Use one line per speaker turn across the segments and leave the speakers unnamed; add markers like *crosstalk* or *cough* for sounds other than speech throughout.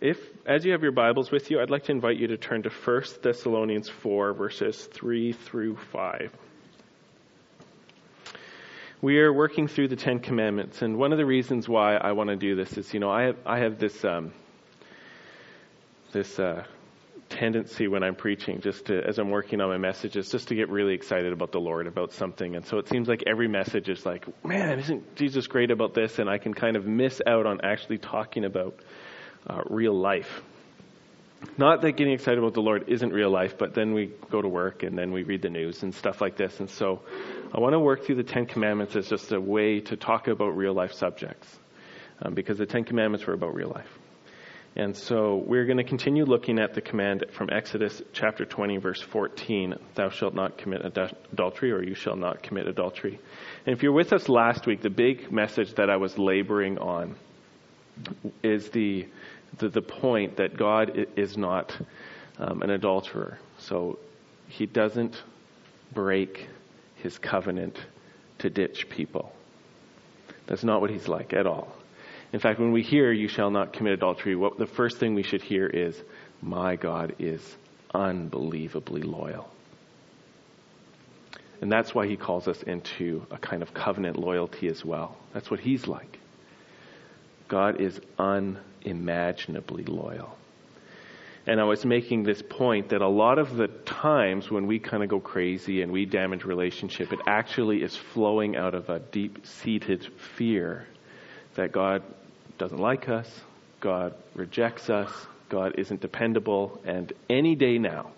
if, as you have your Bibles with you, I'd like to invite you to turn to 1 Thessalonians 4, verses 3 through 5. We are working through the Ten Commandments, and one of the reasons why I want to do this is, you know, I have, I have this, um, this uh, tendency when I'm preaching, just to, as I'm working on my messages, just to get really excited about the Lord, about something. And so it seems like every message is like, man, isn't Jesus great about this? And I can kind of miss out on actually talking about uh, real life. Not that getting excited about the Lord isn't real life, but then we go to work and then we read the news and stuff like this. And so I want to work through the Ten Commandments as just a way to talk about real life subjects. Um, because the Ten Commandments were about real life. And so we're going to continue looking at the command from Exodus chapter 20, verse 14 Thou shalt not commit adultery, or you shall not commit adultery. And if you're with us last week, the big message that I was laboring on is the, the, the point that God is not um, an adulterer. So he doesn't break his covenant to ditch people. That's not what he's like at all. In fact, when we hear, you shall not commit adultery, what the first thing we should hear is, my God is unbelievably loyal. And that's why he calls us into a kind of covenant loyalty as well. That's what he's like. God is unimaginably loyal. And I was making this point that a lot of the times when we kind of go crazy and we damage relationship, it actually is flowing out of a deep seated fear that God doesn't like us, God rejects us, God isn't dependable, and any day now,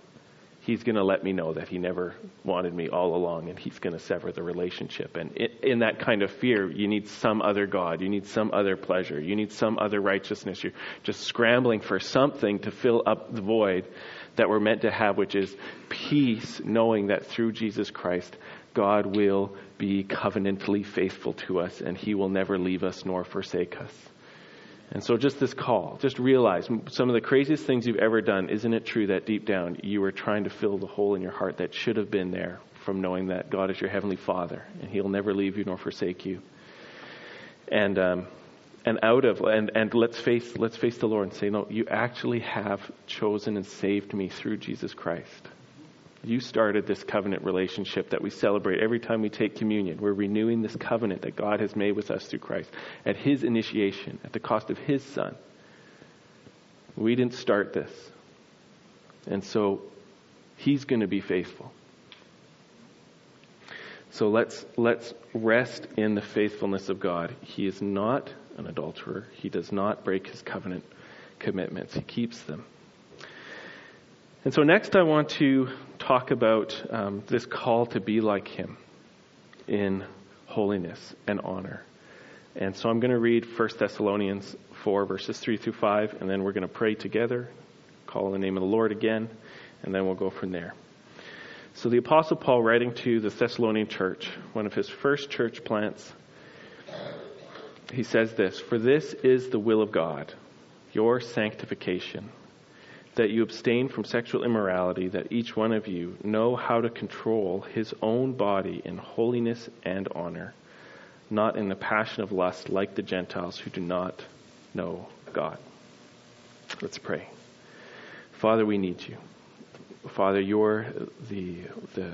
He's going to let me know that He never wanted me all along, and He's going to sever the relationship. And in that kind of fear, you need some other God, you need some other pleasure, you need some other righteousness. You're just scrambling for something to fill up the void that we're meant to have, which is peace, knowing that through Jesus Christ, God will be covenantally faithful to us, and He will never leave us nor forsake us. And so, just this call, just realize some of the craziest things you've ever done, isn't it true that deep down you were trying to fill the hole in your heart that should have been there from knowing that God is your Heavenly Father and He'll never leave you nor forsake you? And, um, and out of, and, and let's, face, let's face the Lord and say, no, you actually have chosen and saved me through Jesus Christ. You started this covenant relationship that we celebrate every time we take communion. We're renewing this covenant that God has made with us through Christ at His initiation, at the cost of His Son. We didn't start this. And so He's going to be faithful. So let's, let's rest in the faithfulness of God. He is not an adulterer, He does not break His covenant commitments, He keeps them. And so next I want to talk about um, this call to be like Him in holiness and honor. And so I'm going to read 1 Thessalonians 4, verses 3 through 5, and then we're going to pray together, call on the name of the Lord again, and then we'll go from there. So the Apostle Paul, writing to the Thessalonian church, one of his first church plants, he says this For this is the will of God, your sanctification that you abstain from sexual immorality, that each one of you know how to control his own body in holiness and honor, not in the passion of lust like the Gentiles who do not know God. Let's pray. Father, we need you. Father, you're the the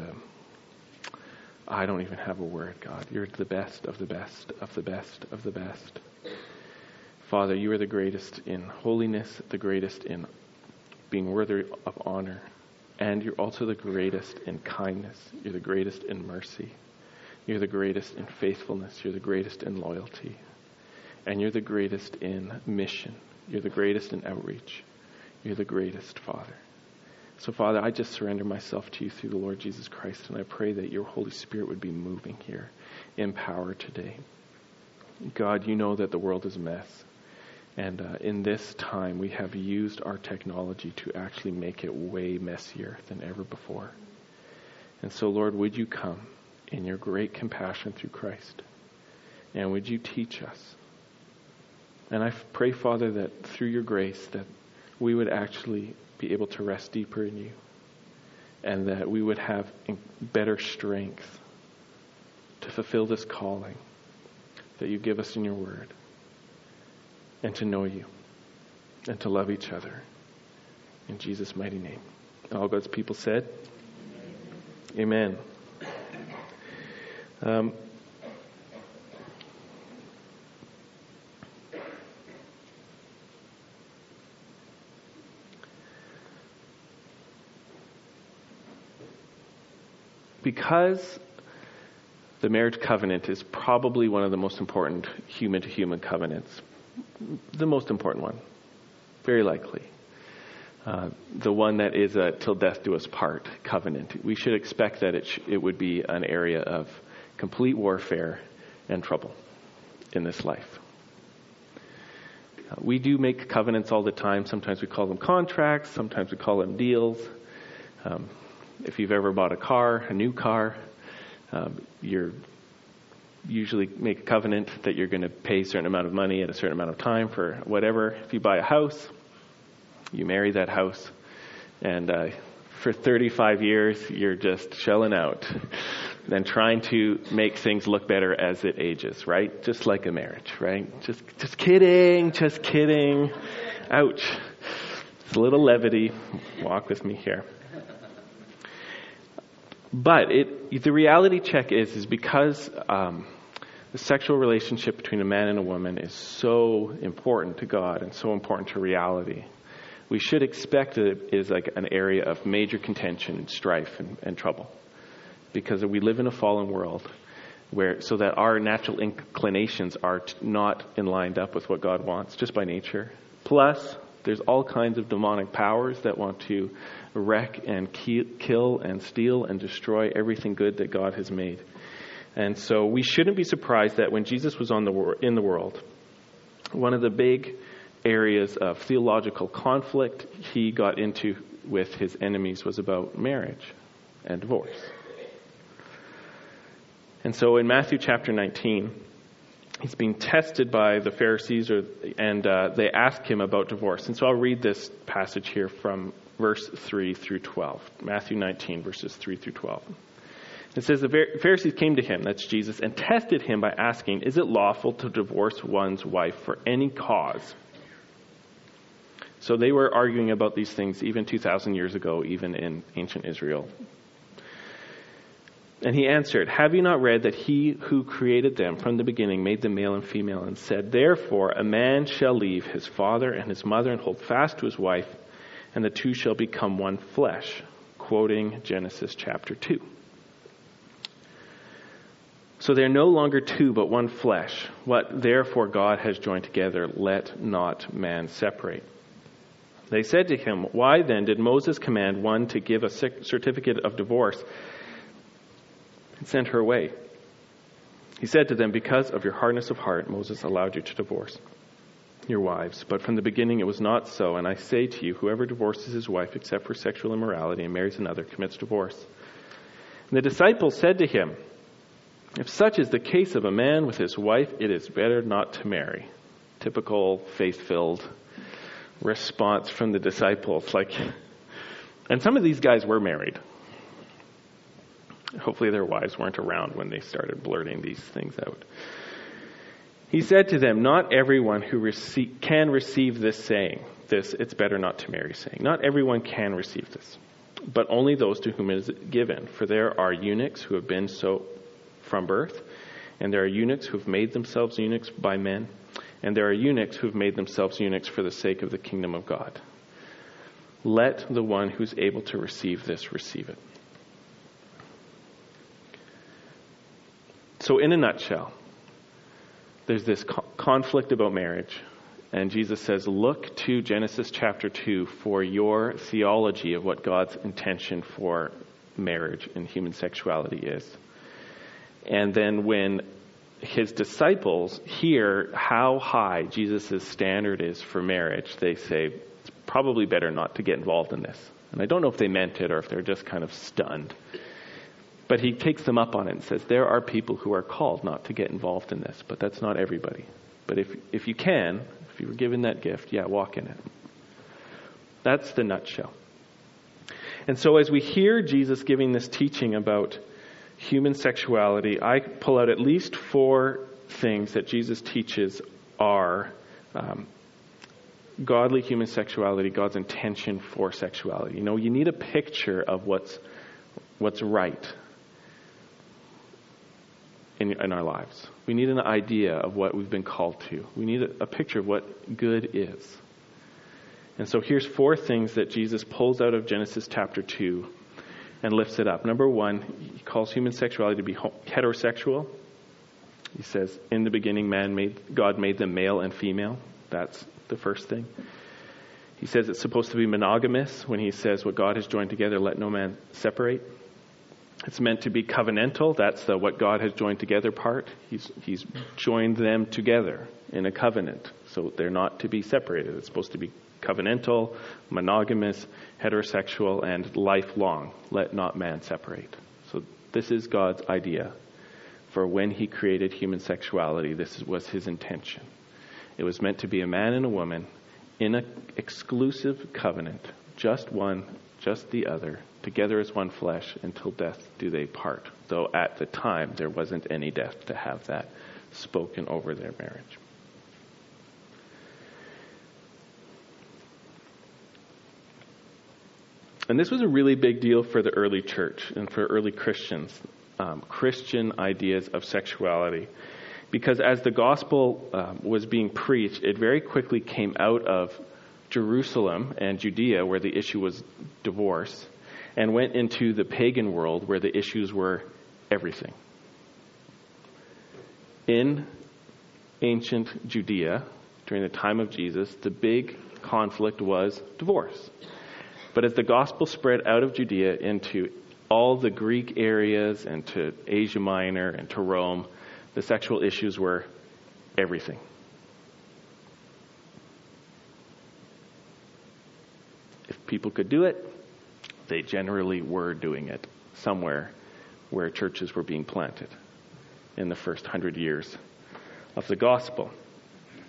I don't even have a word, God. You're the best of the best of the best of the best. Father, you are the greatest in holiness, the greatest in being worthy of honor. And you're also the greatest in kindness. You're the greatest in mercy. You're the greatest in faithfulness. You're the greatest in loyalty. And you're the greatest in mission. You're the greatest in outreach. You're the greatest, Father. So, Father, I just surrender myself to you through the Lord Jesus Christ, and I pray that your Holy Spirit would be moving here in power today. God, you know that the world is a mess. And uh, in this time, we have used our technology to actually make it way messier than ever before. And so, Lord, would you come in your great compassion through Christ? And would you teach us? And I pray, Father, that through your grace, that we would actually be able to rest deeper in you. And that we would have better strength to fulfill this calling that you give us in your word and to know you. and to love each other. In Jesus' mighty name. All God's people said, Amen. Um, because the marriage covenant is probably one of the most important human to human covenants, the most important one, very likely. Uh, the one that is a till death do us part covenant. We should expect that it, sh- it would be an area of complete warfare and trouble in this life. Uh, we do make covenants all the time. Sometimes we call them contracts, sometimes we call them deals. Um, if you've ever bought a car, a new car, um, you're usually make a covenant that you're going to pay a certain amount of money at a certain amount of time for whatever. If you buy a house, you marry that house, and uh, for 35 years you're just shelling out and trying to make things look better as it ages, right? Just like a marriage, right? Just, just kidding, just kidding. Ouch. It's a little levity. Walk with me here. But it, the reality check is, is because um, the sexual relationship between a man and a woman is so important to God and so important to reality, we should expect that it is like an area of major contention and strife and, and trouble. Because we live in a fallen world where, so that our natural inclinations are not in lined up with what God wants just by nature. Plus, there's all kinds of demonic powers that want to wreck and kill and steal and destroy everything good that God has made. And so we shouldn't be surprised that when Jesus was on the wor- in the world, one of the big areas of theological conflict he got into with his enemies was about marriage and divorce. And so in Matthew chapter 19, he's being tested by the Pharisees, or, and uh, they ask him about divorce. And so I'll read this passage here from verse 3 through 12. Matthew 19, verses 3 through 12. It says, The Pharisees came to him, that's Jesus, and tested him by asking, Is it lawful to divorce one's wife for any cause? So they were arguing about these things even 2,000 years ago, even in ancient Israel. And he answered, Have you not read that he who created them from the beginning made them male and female, and said, Therefore a man shall leave his father and his mother and hold fast to his wife, and the two shall become one flesh? Quoting Genesis chapter 2. So they're no longer two, but one flesh. What therefore God has joined together, let not man separate. They said to him, Why then did Moses command one to give a certificate of divorce and send her away? He said to them, Because of your hardness of heart, Moses allowed you to divorce your wives. But from the beginning it was not so. And I say to you, whoever divorces his wife except for sexual immorality and marries another commits divorce. And the disciples said to him, If such is the case of a man with his wife, it is better not to marry. Typical faith filled response from the disciples. Like, and some of these guys were married. Hopefully, their wives weren't around when they started blurting these things out. He said to them, Not everyone who can receive this saying, this, it's better not to marry saying. Not everyone can receive this, but only those to whom it is given. For there are eunuchs who have been so from birth, and there are eunuchs who have made themselves eunuchs by men and there are eunuchs who have made themselves eunuchs for the sake of the kingdom of God. Let the one who's able to receive this receive it. So, in a nutshell, there's this co- conflict about marriage, and Jesus says, Look to Genesis chapter 2 for your theology of what God's intention for marriage and human sexuality is. And then when his disciples hear how high Jesus' standard is for marriage, they say, it's probably better not to get involved in this. And I don't know if they meant it or if they're just kind of stunned. But he takes them up on it and says, there are people who are called not to get involved in this, but that's not everybody. But if, if you can, if you were given that gift, yeah, walk in it. That's the nutshell. And so as we hear Jesus giving this teaching about human sexuality, I pull out at least four things that Jesus teaches are um, godly human sexuality, God's intention for sexuality. You know, you need a picture of what's what's right in, in our lives. We need an idea of what we've been called to. We need a, a picture of what good is. And so here's four things that Jesus pulls out of Genesis chapter 2 and lifts it up. Number one, he calls human sexuality to be heterosexual. He says, in the beginning, man made, God made them male and female. That's the first thing. He says it's supposed to be monogamous when he says, what God has joined together, let no man separate. It's meant to be covenantal. That's the what God has joined together part. He's, he's joined them together in a covenant. So they're not to be separated. It's supposed to be covenantal, monogamous, heterosexual, and lifelong. Let not man separate. So this is God's idea for when he created human sexuality. This was his intention. It was meant to be a man and a woman in an exclusive covenant, just one, just the other, together as one flesh until death do they part. Though at the time there wasn't any death to have that spoken over their marriage. And this was a really big deal for the early church and for early Christians, um, Christian ideas of sexuality. Because as the gospel um, was being preached, it very quickly came out of Jerusalem and Judea, where the issue was divorce, and went into the pagan world where the issues were everything. In ancient Judea, during the time of Jesus, the big conflict was divorce. But as the gospel spread out of Judea into all the Greek areas and to Asia Minor and to Rome, the sexual issues were everything. People could do it, they generally were doing it somewhere where churches were being planted in the first hundred years of the gospel.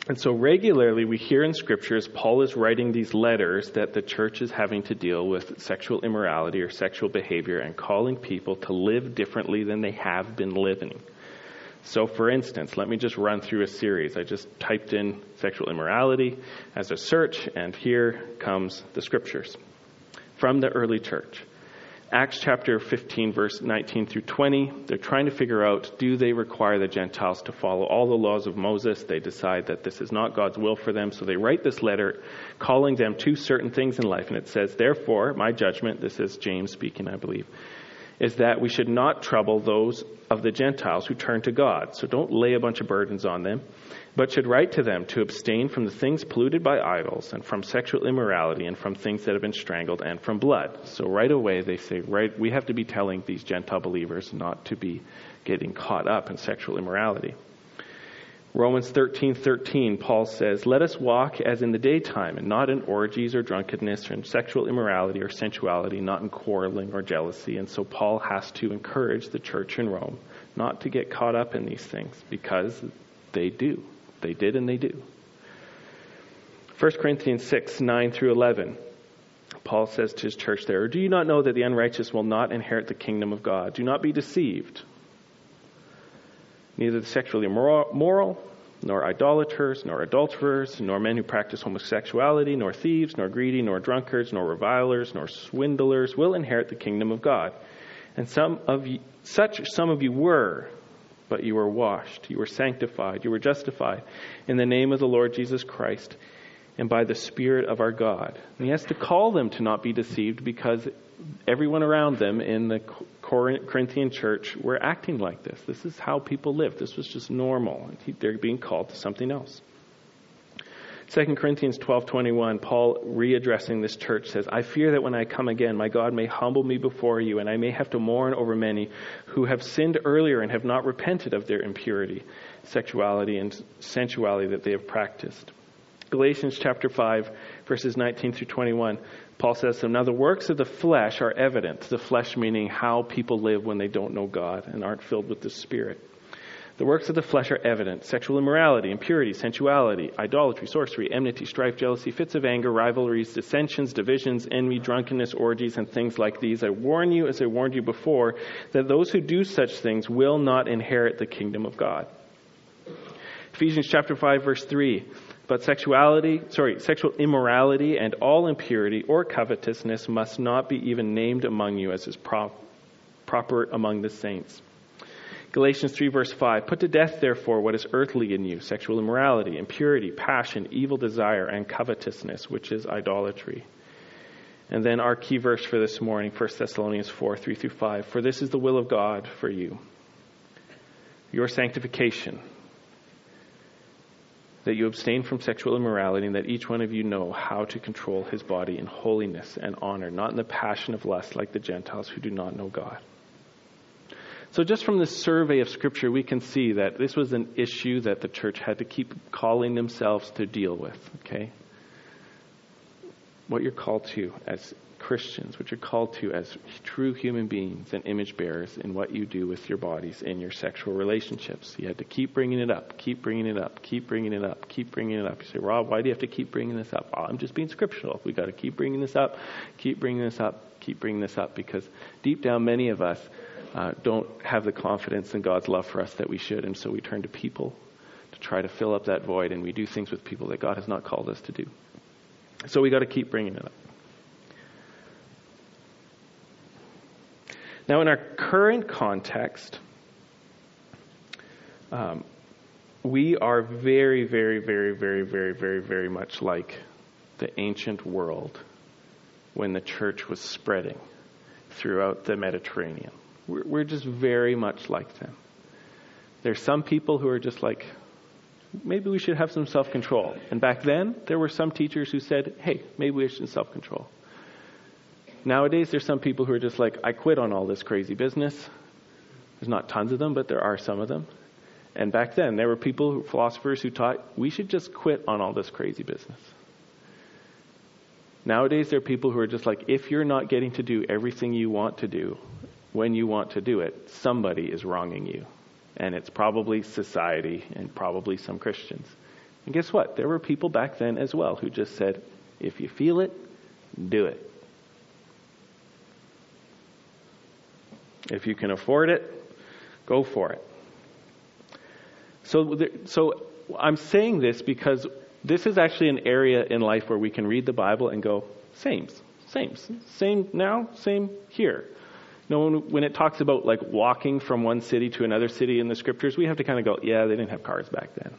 And so regularly we hear in scriptures Paul is writing these letters that the church is having to deal with sexual immorality or sexual behavior and calling people to live differently than they have been living. So, for instance, let me just run through a series. I just typed in sexual immorality as a search, and here comes the scriptures from the early church. Acts chapter 15, verse 19 through 20, they're trying to figure out do they require the Gentiles to follow all the laws of Moses? They decide that this is not God's will for them, so they write this letter calling them to certain things in life. And it says, Therefore, my judgment, this is James speaking, I believe, is that we should not trouble those of the Gentiles who turn to God. So don't lay a bunch of burdens on them but should write to them to abstain from the things polluted by idols, and from sexual immorality, and from things that have been strangled, and from blood. So right away they say, right, we have to be telling these Gentile believers not to be getting caught up in sexual immorality. Romans 13:13 13, Paul says, "Let us walk as in the daytime, and not in orgies or drunkenness or in sexual immorality or sensuality, not in quarreling or jealousy." And so Paul has to encourage the church in Rome not to get caught up in these things because they do. They did and they do. 1 Corinthians 6, 9 through 11. Paul says to his church there, Do you not know that the unrighteous will not inherit the kingdom of God? Do not be deceived. Neither the sexually immoral, nor idolaters, nor adulterers, nor men who practice homosexuality, nor thieves, nor greedy, nor drunkards, nor revilers, nor swindlers will inherit the kingdom of God. And some of you, such some of you were, but you were washed, you were sanctified, you were justified in the name of the Lord Jesus Christ and by the Spirit of our God. And he has to call them to not be deceived because everyone around them in the Corinthian church were acting like this. This is how people lived. This was just normal. They're being called to something else. 2 Corinthians 12:21 Paul readdressing this church says, "I fear that when I come again, my God may humble me before you and I may have to mourn over many who have sinned earlier and have not repented of their impurity, sexuality and sensuality that they have practiced." Galatians chapter 5 verses 19 through 21 Paul says, so now the works of the flesh are evident. The flesh meaning how people live when they don't know God and aren't filled with the Spirit. The works of the flesh are evident sexual immorality, impurity, sensuality, idolatry, sorcery, enmity, strife, jealousy, fits of anger, rivalries, dissensions, divisions, envy, drunkenness, orgies, and things like these. I warn you, as I warned you before, that those who do such things will not inherit the kingdom of God. Ephesians chapter 5, verse 3. But sexuality, sorry, sexual immorality and all impurity or covetousness must not be even named among you as is prop, proper among the saints. Galatians 3 verse 5, put to death therefore what is earthly in you, sexual immorality, impurity, passion, evil desire, and covetousness, which is idolatry. And then our key verse for this morning, 1 Thessalonians 4, 3 through 5, for this is the will of God for you, your sanctification, that you abstain from sexual immorality, and that each one of you know how to control his body in holiness and honor, not in the passion of lust like the Gentiles who do not know God. So, just from this survey of Scripture, we can see that this was an issue that the church had to keep calling themselves to deal with, okay? What you're called to as Christians, what you're called to as true human beings and image bearers in what you do with your bodies in your sexual relationships. You had to keep bringing it up, keep bringing it up, keep bringing it up, keep bringing it up. You say, Rob, why do you have to keep bringing this up? Oh, I'm just being scriptural. We've got to keep bringing this up, keep bringing this up, keep bringing this up, because deep down, many of us uh, don't have the confidence in God's love for us that we should, and so we turn to people to try to fill up that void, and we do things with people that God has not called us to do. So we got to keep bringing it up. Now, in our current context, um, we are very, very, very, very, very, very, very much like the ancient world when the church was spreading throughout the Mediterranean. We're, we're just very much like them. There's some people who are just like, maybe we should have some self control. And back then, there were some teachers who said, hey, maybe we should self control. Nowadays, there's some people who are just like, I quit on all this crazy business. There's not tons of them, but there are some of them. And back then, there were people, philosophers, who taught we should just quit on all this crazy business. Nowadays, there are people who are just like, if you're not getting to do everything you want to do when you want to do it, somebody is wronging you. And it's probably society and probably some Christians. And guess what? There were people back then as well who just said, if you feel it, do it. If you can afford it, go for it. So, so I'm saying this because this is actually an area in life where we can read the Bible and go, same, same, same now, same here. You know, when, when it talks about like walking from one city to another city in the scriptures, we have to kind of go, yeah, they didn't have cars back then.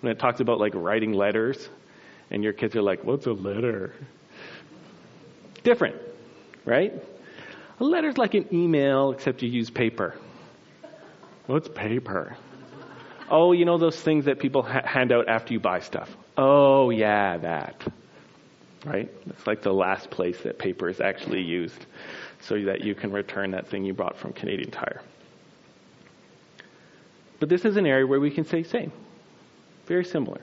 When it talks about like writing letters, and your kids are like, what's a letter? Different, right? A letter's like an email, except you use paper. What's paper? Oh, you know those things that people ha- hand out after you buy stuff. Oh, yeah, that. Right? It's like the last place that paper is actually used so that you can return that thing you bought from Canadian Tire. But this is an area where we can say same. Very similar.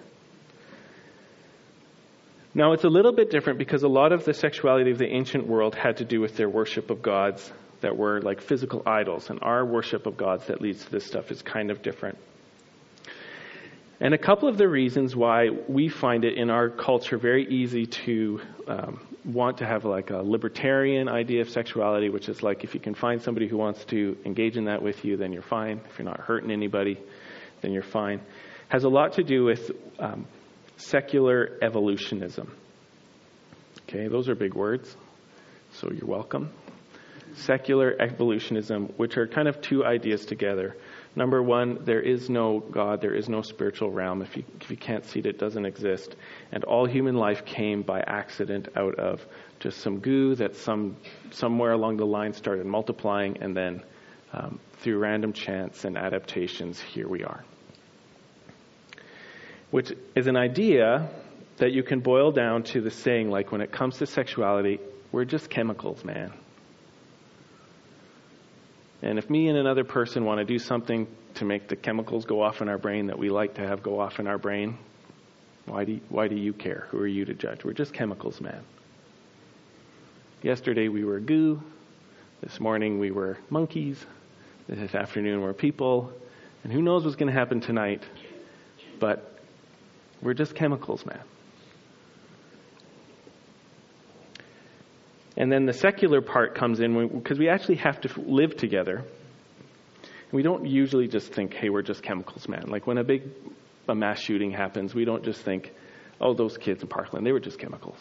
Now, it's a little bit different because a lot of the sexuality of the ancient world had to do with their worship of gods that were like physical idols, and our worship of gods that leads to this stuff is kind of different. And a couple of the reasons why we find it in our culture very easy to um, want to have like a libertarian idea of sexuality, which is like if you can find somebody who wants to engage in that with you, then you're fine. If you're not hurting anybody, then you're fine. Has a lot to do with um, secular evolutionism. Okay, those are big words, so you're welcome. Secular evolutionism, which are kind of two ideas together. Number one, there is no God, there is no spiritual realm. If you, if you can't see it, it doesn't exist. And all human life came by accident out of just some goo that some somewhere along the line started multiplying, and then um, through random chance and adaptations, here we are which is an idea that you can boil down to the saying like when it comes to sexuality, we're just chemicals, man. And if me and another person want to do something to make the chemicals go off in our brain that we like to have go off in our brain, why do, why do you care? Who are you to judge? We're just chemicals, man. Yesterday we were goo. This morning we were monkeys. This afternoon we're people. And who knows what's going to happen tonight. But we're just chemicals, man. And then the secular part comes in because we actually have to live together. We don't usually just think, hey, we're just chemicals, man. Like when a big a mass shooting happens, we don't just think, oh, those kids in Parkland, they were just chemicals.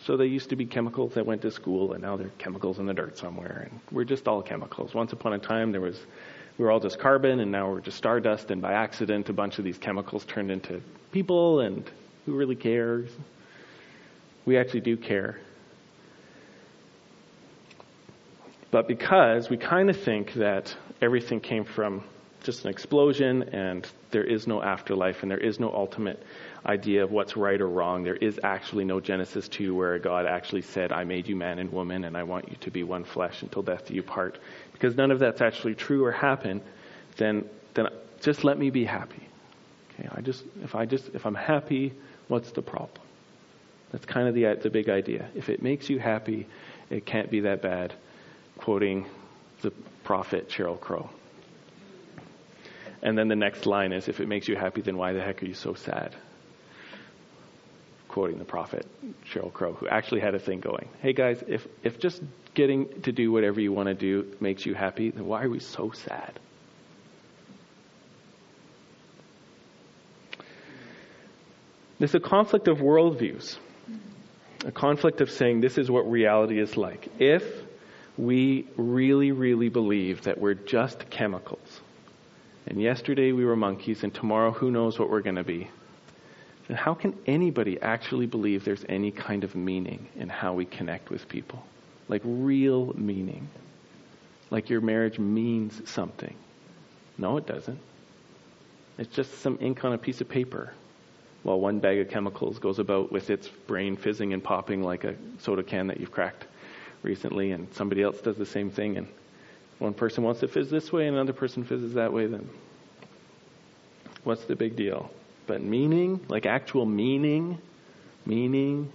So they used to be chemicals that went to school, and now they're chemicals in the dirt somewhere, and we're just all chemicals. Once upon a time, there was we were all just carbon, and now we're just stardust, and by accident, a bunch of these chemicals turned into people, and who really cares? We actually do care. But because we kind of think that everything came from just an explosion and there is no afterlife and there is no ultimate idea of what's right or wrong. There is actually no Genesis 2 where God actually said, I made you man and woman and I want you to be one flesh until death do you part. Because none of that's actually true or happened, then, then just let me be happy. Okay, I just, if I just, if I'm happy, what's the problem? That's kind of the, the big idea. If it makes you happy, it can't be that bad. Quoting the prophet Sheryl Crow. And then the next line is, if it makes you happy, then why the heck are you so sad? Quoting the prophet Sheryl Crow, who actually had a thing going. Hey guys, if, if just getting to do whatever you want to do makes you happy, then why are we so sad? There's a conflict of worldviews, a conflict of saying this is what reality is like. If we really, really believe that we're just chemicals, and yesterday we were monkeys, and tomorrow who knows what we're going to be, then how can anybody actually believe there's any kind of meaning in how we connect with people? Like real meaning. Like your marriage means something. No, it doesn't. It's just some ink on a piece of paper while one bag of chemicals goes about with its brain fizzing and popping like a soda can that you've cracked recently, and somebody else does the same thing, and one person wants to fizz this way and another person fizzes that way, then what's the big deal? But meaning, like actual meaning, meaning,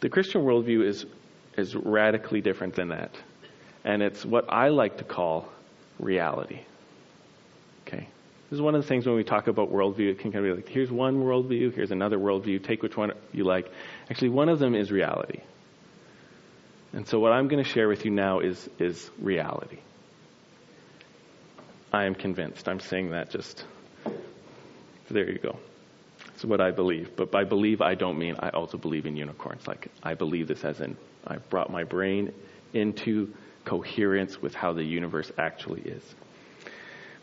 the Christian worldview is is radically different than that. And it's what I like to call reality. Okay? This is one of the things when we talk about worldview, it can kind of be like, here's one worldview, here's another worldview, take which one you like. Actually, one of them is reality. And so what I'm going to share with you now is, is reality. I am convinced. I'm saying that just, there you go. It's what I believe. But by believe, I don't mean I also believe in unicorns. Like, I believe this as in, I brought my brain into coherence with how the universe actually is.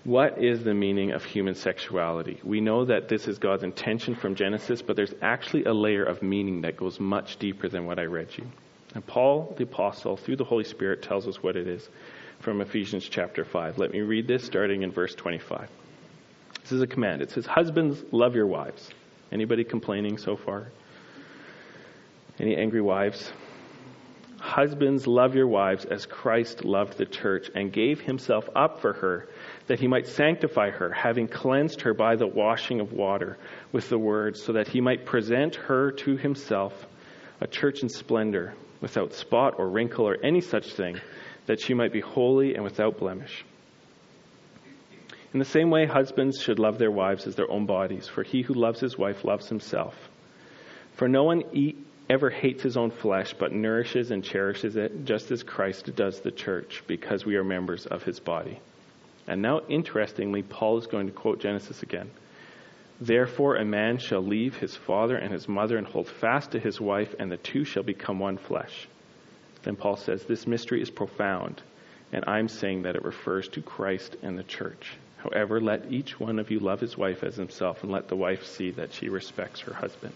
What is the meaning of human sexuality? We know that this is God's intention from Genesis, but there's actually a layer of meaning that goes much deeper than what I read you. And Paul, the apostle, through the Holy Spirit, tells us what it is from Ephesians chapter 5. Let me read this starting in verse 25. This is a command. It says, Husbands, love your wives. Anybody complaining so far? Any angry wives? Husbands, love your wives as Christ loved the church and gave himself up for her that he might sanctify her, having cleansed her by the washing of water with the word, so that he might present her to himself a church in splendor, without spot or wrinkle or any such thing, that she might be holy and without blemish. In the same way, husbands should love their wives as their own bodies, for he who loves his wife loves himself. For no one eat, ever hates his own flesh, but nourishes and cherishes it, just as Christ does the church, because we are members of his body. And now, interestingly, Paul is going to quote Genesis again. Therefore, a man shall leave his father and his mother and hold fast to his wife, and the two shall become one flesh. Then Paul says, This mystery is profound, and I'm saying that it refers to Christ and the church. However, let each one of you love his wife as himself, and let the wife see that she respects her husband.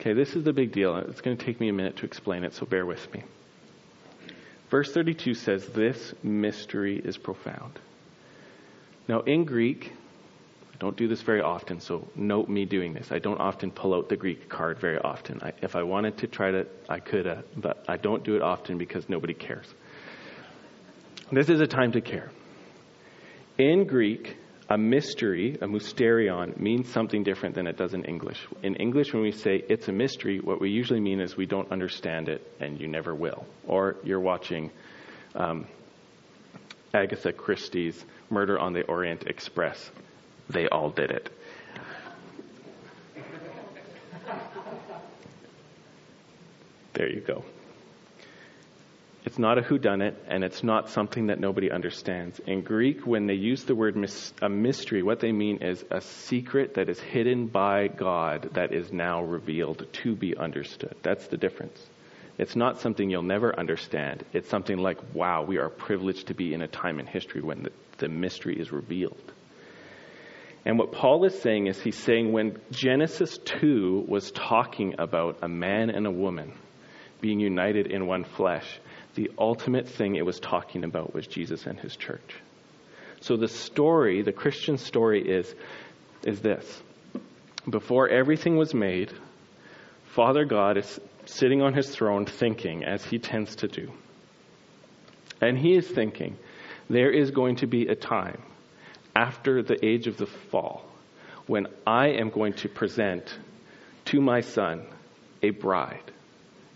Okay, this is the big deal. It's going to take me a minute to explain it, so bear with me. Verse 32 says, This mystery is profound. Now, in Greek, don't do this very often, so note me doing this. I don't often pull out the Greek card very often. I, if I wanted to try to, I could, uh, but I don't do it often because nobody cares. This is a time to care. In Greek, a mystery, a mysterion, means something different than it does in English. In English, when we say it's a mystery, what we usually mean is we don't understand it and you never will. Or you're watching um, Agatha Christie's Murder on the Orient Express. They all did it. There you go. It's not a whodunit, and it's not something that nobody understands. In Greek, when they use the word mis- a mystery, what they mean is a secret that is hidden by God that is now revealed to be understood. That's the difference. It's not something you'll never understand. It's something like, wow, we are privileged to be in a time in history when the, the mystery is revealed. And what Paul is saying is he's saying when Genesis 2 was talking about a man and a woman being united in one flesh, the ultimate thing it was talking about was Jesus and his church. So the story, the Christian story is, is this. Before everything was made, Father God is sitting on his throne thinking, as he tends to do. And he is thinking, there is going to be a time after the age of the fall when I am going to present to my son a bride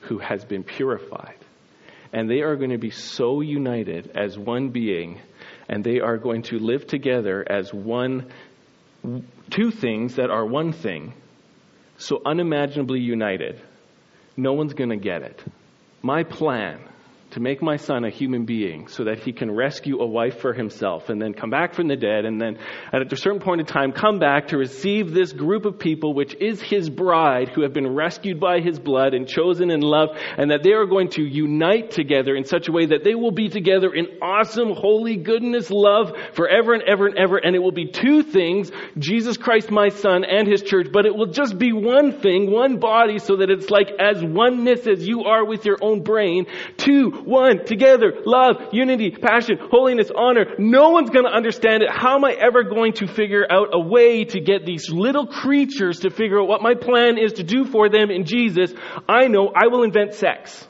who has been purified. And they are going to be so united as one being, and they are going to live together as one, two things that are one thing, so unimaginably united. No one's going to get it. My plan to make my son a human being so that he can rescue a wife for himself and then come back from the dead and then at a certain point in time come back to receive this group of people which is his bride who have been rescued by his blood and chosen in love and that they are going to unite together in such a way that they will be together in awesome holy goodness love forever and ever and ever and it will be two things Jesus Christ my son and his church but it will just be one thing one body so that it's like as oneness as you are with your own brain two one, together, love, unity, passion, holiness, honor. No one's going to understand it. How am I ever going to figure out a way to get these little creatures to figure out what my plan is to do for them in Jesus? I know I will invent sex.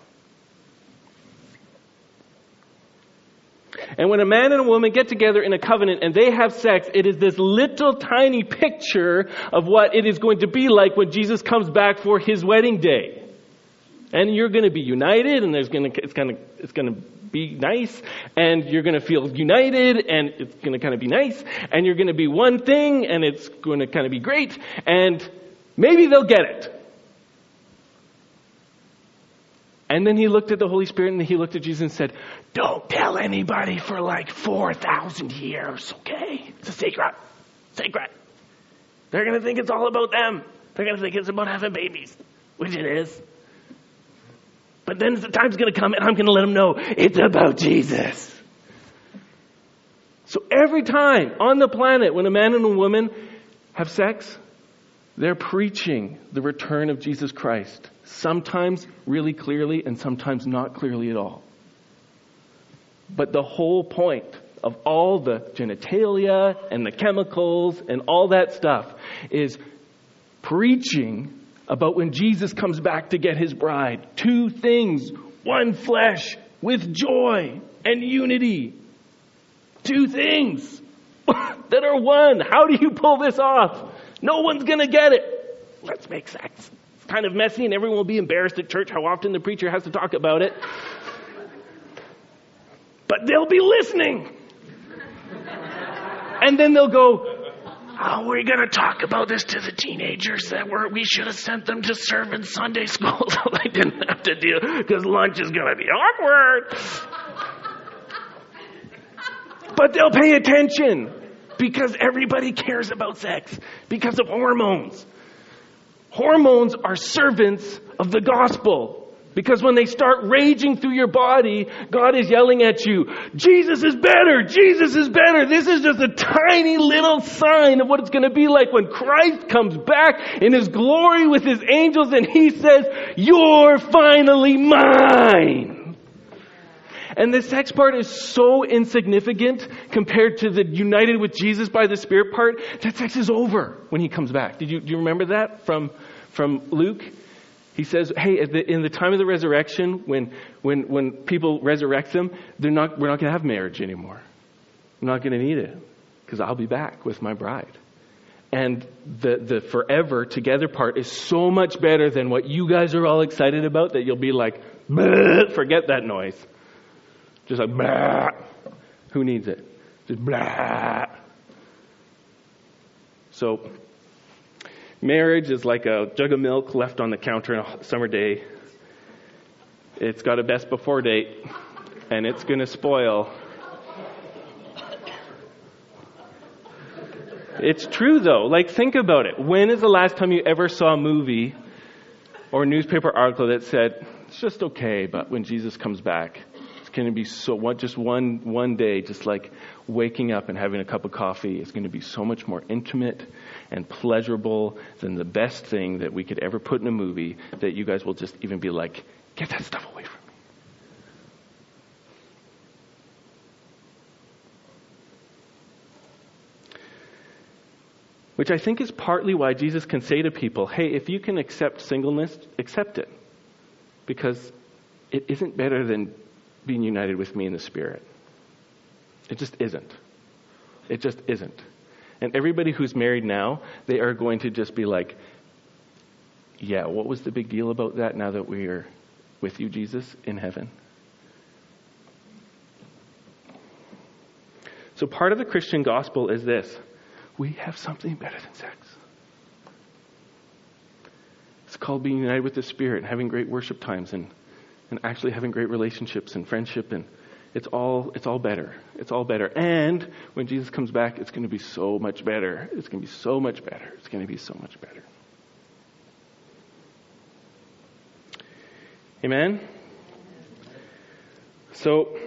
And when a man and a woman get together in a covenant and they have sex, it is this little tiny picture of what it is going to be like when Jesus comes back for his wedding day and you're going to be united and there's going to it's going to it's going to be nice and you're going to feel united and it's going to kind of be nice and you're going to be one thing and it's going to kind of be great and maybe they'll get it and then he looked at the Holy Spirit and he looked at Jesus and said, Don't tell anybody for like 4,000 years, okay? It's a secret. Secret. They're going to think it's all about them. They're going to think it's about having babies, which it is. But then the time's going to come and I'm going to let them know it's about Jesus. So every time on the planet when a man and a woman have sex, they're preaching the return of Jesus Christ. Sometimes really clearly and sometimes not clearly at all. But the whole point of all the genitalia and the chemicals and all that stuff is preaching about when Jesus comes back to get his bride. Two things, one flesh with joy and unity. Two things *coughs* that are one. How do you pull this off? No one's going to get it. Let's make sex. It's kind of messy and everyone will be embarrassed at church how often the preacher has to talk about it. But they'll be listening. And then they'll go, Oh, how are we going to talk about this to the teenagers that were, we should have sent them to serve in Sunday school *laughs* so they didn't have to deal, because lunch is going to be awkward. But they'll pay attention because everybody cares about sex because of hormones. Hormones are servants of the gospel. Because when they start raging through your body, God is yelling at you, Jesus is better! Jesus is better! This is just a tiny little sign of what it's gonna be like when Christ comes back in His glory with His angels and He says, you're finally mine! And the sex part is so insignificant compared to the united with Jesus by the Spirit part that sex is over when He comes back. Did you, do you remember that from, from Luke? He says, hey, in the time of the resurrection, when, when, when people resurrect them, they're not, we're not going to have marriage anymore. I'm not going to need it because I'll be back with my bride. And the, the forever together part is so much better than what you guys are all excited about that you'll be like, forget that noise. Just like, bah. Who needs it? Just blah. So Marriage is like a jug of milk left on the counter on a summer day. It's got a best before date. and it's going to spoil. It's true though. Like think about it. When is the last time you ever saw a movie or a newspaper article that said, it's just okay, but when Jesus comes back, going to be so, what, just one, one day, just like waking up and having a cup of coffee is going to be so much more intimate and pleasurable than the best thing that we could ever put in a movie that you guys will just even be like, get that stuff away from me. Which I think is partly why Jesus can say to people, hey, if you can accept singleness, accept it. Because it isn't better than being united with me in the Spirit. It just isn't. It just isn't. And everybody who's married now, they are going to just be like, yeah, what was the big deal about that now that we are with you, Jesus, in heaven? So part of the Christian gospel is this we have something better than sex. It's called being united with the Spirit and having great worship times and, and actually having great relationships and friendship and it's all it's all better. It's all better. And when Jesus comes back, it's going to be so much better. It's going to be so much better. It's going to be so much better. Amen. So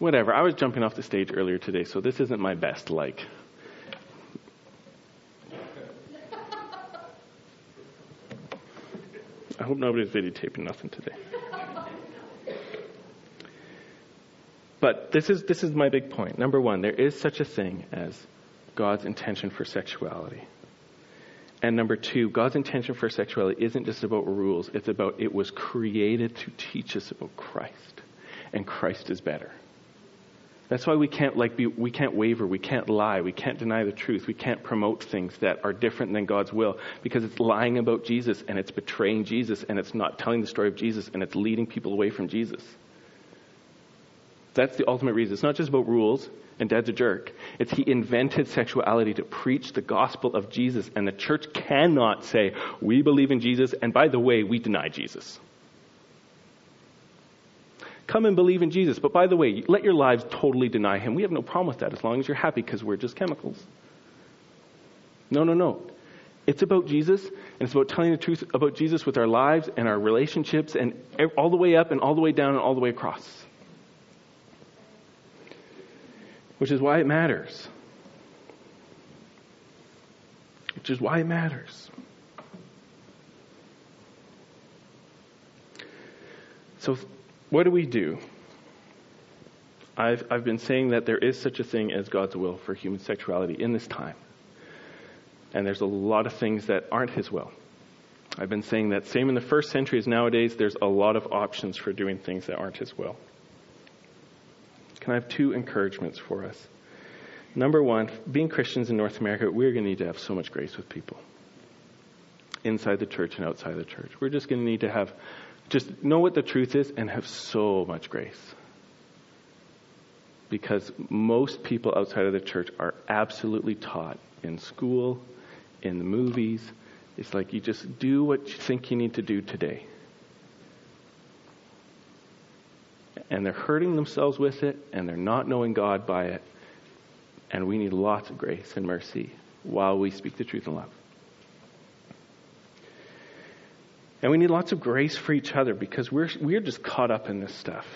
whatever. I was jumping off the stage earlier today, so this isn't my best like. Hope nobody's videotaping nothing today. But this is, this is my big point. Number one, there is such a thing as God's intention for sexuality. And number two, God's intention for sexuality isn't just about rules, it's about it was created to teach us about Christ. And Christ is better. That's why we can't like be, we can't waver, we can't lie, we can't deny the truth, we can't promote things that are different than God's will because it's lying about Jesus and it's betraying Jesus and it's not telling the story of Jesus and it's leading people away from Jesus. That's the ultimate reason. It's not just about rules and dad's a jerk. It's he invented *laughs* sexuality to preach the gospel of Jesus, and the church cannot say, We believe in Jesus, and by the way, we deny Jesus. Come and believe in Jesus, but by the way, let your lives totally deny him. We have no problem with that as long as you're happy because we're just chemicals. No, no, no. It's about Jesus, and it's about telling the truth about Jesus with our lives and our relationships, and all the way up and all the way down and all the way across which is why it matters. Which is why it matters. So, what do we do? I've, I've been saying that there is such a thing as God's will for human sexuality in this time. And there's a lot of things that aren't His will. I've been saying that same in the first century as nowadays, there's a lot of options for doing things that aren't His will. Can I have two encouragements for us? Number one, being Christians in North America, we're going to need to have so much grace with people inside the church and outside the church. We're just going to need to have, just know what the truth is and have so much grace. Because most people outside of the church are absolutely taught in school, in the movies. It's like you just do what you think you need to do today. and they're hurting themselves with it, and they're not knowing God by it. And we need lots of grace and mercy while we speak the truth in love. And we need lots of grace for each other because we're, we're just caught up in this stuff.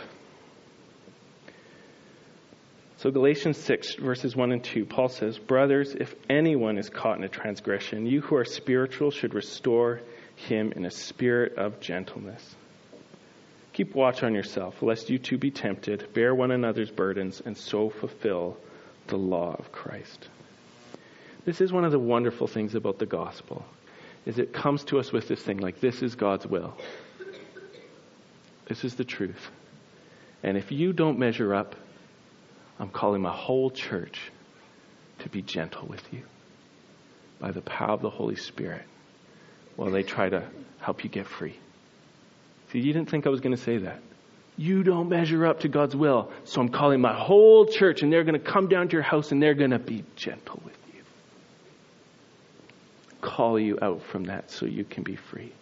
So, Galatians 6, verses 1 and 2, Paul says, Brothers, if anyone is caught in a transgression, you who are spiritual should restore him in a spirit of gentleness. Keep watch on yourself, lest you too be tempted. Bear one another's burdens, and so fulfill the law of Christ. This is one of the wonderful things about the gospel, is it comes to us with this thing like this is God's will. This is the truth. And if you don't measure up, I'm calling my whole church to be gentle with you by the power of the Holy Spirit while they try to help you get free. See, you didn't think I was going to say that. You don't measure up to God's will. So I'm calling my whole church, and they're going to come down to your house and they're going to be gentle with you. Call you out from that so you can be free.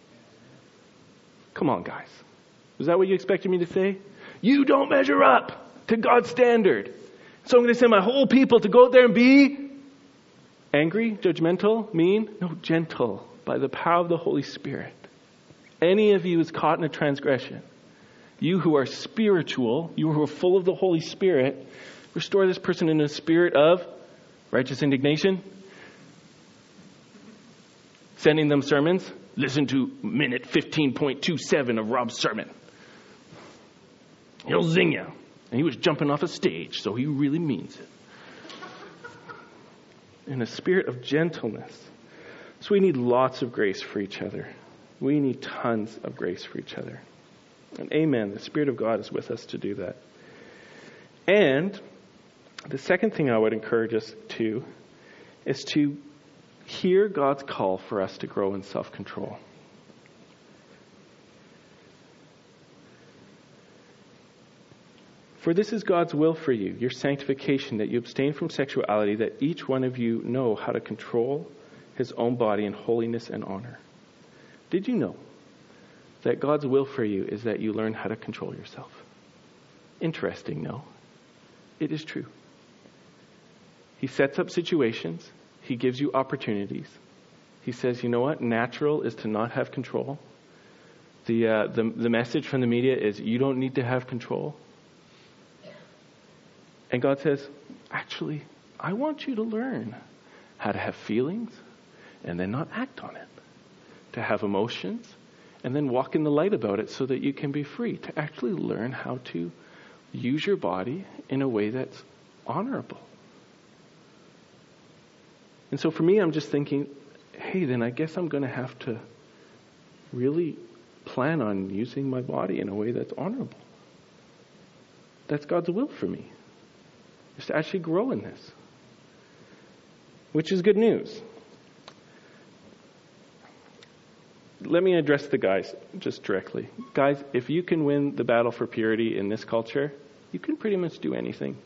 Come on, guys. Is that what you expected me to say? You don't measure up to God's standard. So I'm going to send my whole people to go out there and be angry, judgmental, mean? No, gentle by the power of the Holy Spirit. Any of you is caught in a transgression. You who are spiritual, you who are full of the Holy Spirit, restore this person in a spirit of righteous indignation. Sending them sermons. Listen to minute 15.27 of Rob's sermon. He'll zing you. And he was jumping off a stage, so he really means it. In a spirit of gentleness. So we need lots of grace for each other. We need tons of grace for each other. And amen. The Spirit of God is with us to do that. And the second thing I would encourage us to is to hear God's call for us to grow in self control. For this is God's will for you, your sanctification, that you abstain from sexuality, that each one of you know how to control his own body in holiness and honor. Did you know that God's will for you is that you learn how to control yourself? Interesting, no? It is true. He sets up situations, He gives you opportunities. He says, you know what? Natural is to not have control. The, uh, the, the message from the media is you don't need to have control. And God says, actually, I want you to learn how to have feelings and then not act on it, to have emotions and then walk in the light about it so that you can be free, to actually learn how to use your body in a way that's honorable. And so for me, I'm just thinking, hey, then I guess I'm going to have to really plan on using my body in a way that's honorable. That's God's will for me, is to actually grow in this, which is good news. let me address the guys just directly. Guys, if you can win the battle for purity in this culture, you can pretty much do anything.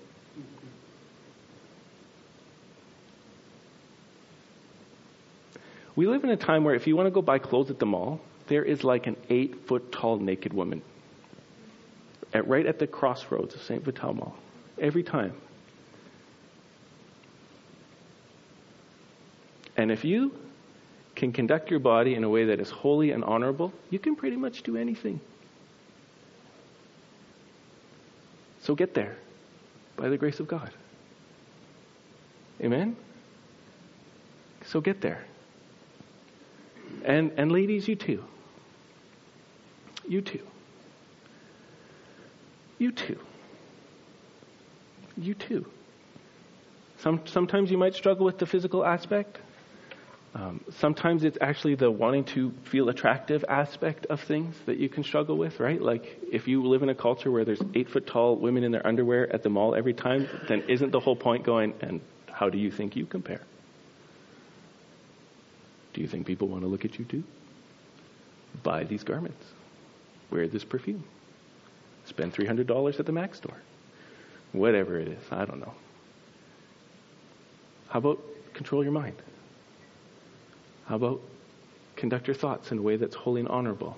We live in a time where if you want to go buy clothes at the mall, there is like an eight foot tall naked woman at, right at the crossroads of St. Vital Mall. Every time. And if you can conduct your body in a way that is holy and honorable, you can pretty much do anything. So get there by the grace of God. Amen? So get there. And, and ladies, you too. You too. You too. You too. Some, sometimes you might struggle with the physical aspect. Um, sometimes it's actually the wanting to feel attractive aspect of things that you can struggle with, right? Like if you live in a culture where there's eight foot tall women in their underwear at the mall every time, then isn't the whole point going, and how do you think you compare? Do you think people want to look at you too? Buy these garments. Wear this perfume. Spend $300 at the Mac store. Whatever it is, I don't know. How about control your mind? How about conduct your thoughts in a way that's holy and honorable?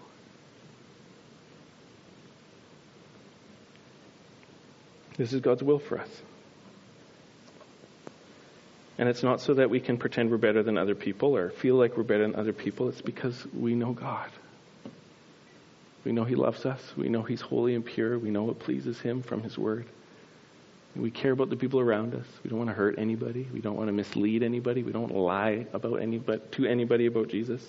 This is God's will for us. And it's not so that we can pretend we're better than other people or feel like we're better than other people. It's because we know God. We know He loves us. We know He's holy and pure. We know what pleases Him from His Word. We care about the people around us. We don't want to hurt anybody. We don't want to mislead anybody. We don't lie about anybody to anybody about Jesus.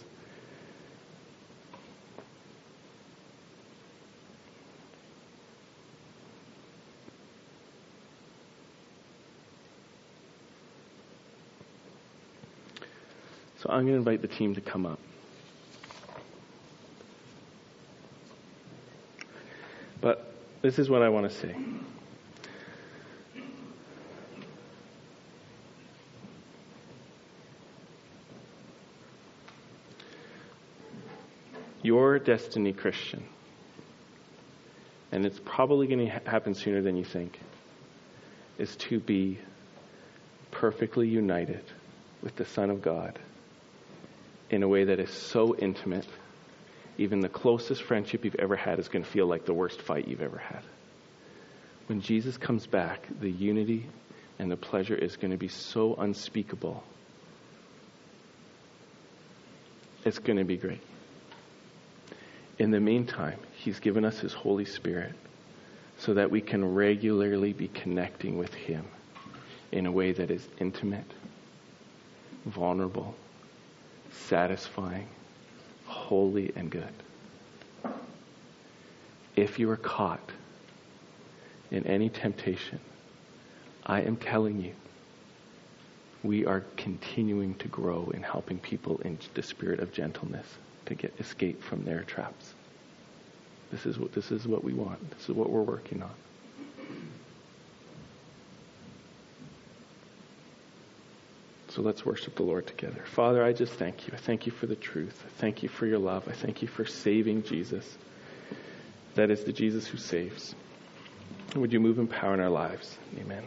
I'm going to invite the team to come up. But this is what I want to say. your destiny, Christian, and it's probably going to happen sooner than you think, is to be perfectly united with the Son of God in a way that is so intimate even the closest friendship you've ever had is going to feel like the worst fight you've ever had. When Jesus comes back, the unity and the pleasure is going to be so unspeakable. It's going to be great. In the meantime, He's given us His Holy Spirit so that we can regularly be connecting with Him in a way that is intimate, vulnerable, satisfying, holy, and good. If you are caught in any temptation, I am telling you, we are continuing to grow in helping people in the spirit of gentleness to get escape from their traps. This is what this is what we want. This is what we're working on. So let's worship the Lord together. Father, I just thank you. I thank you for the truth. I thank you for your love. I thank you for saving Jesus. That is the Jesus who saves. Would you move in power in our lives? Amen.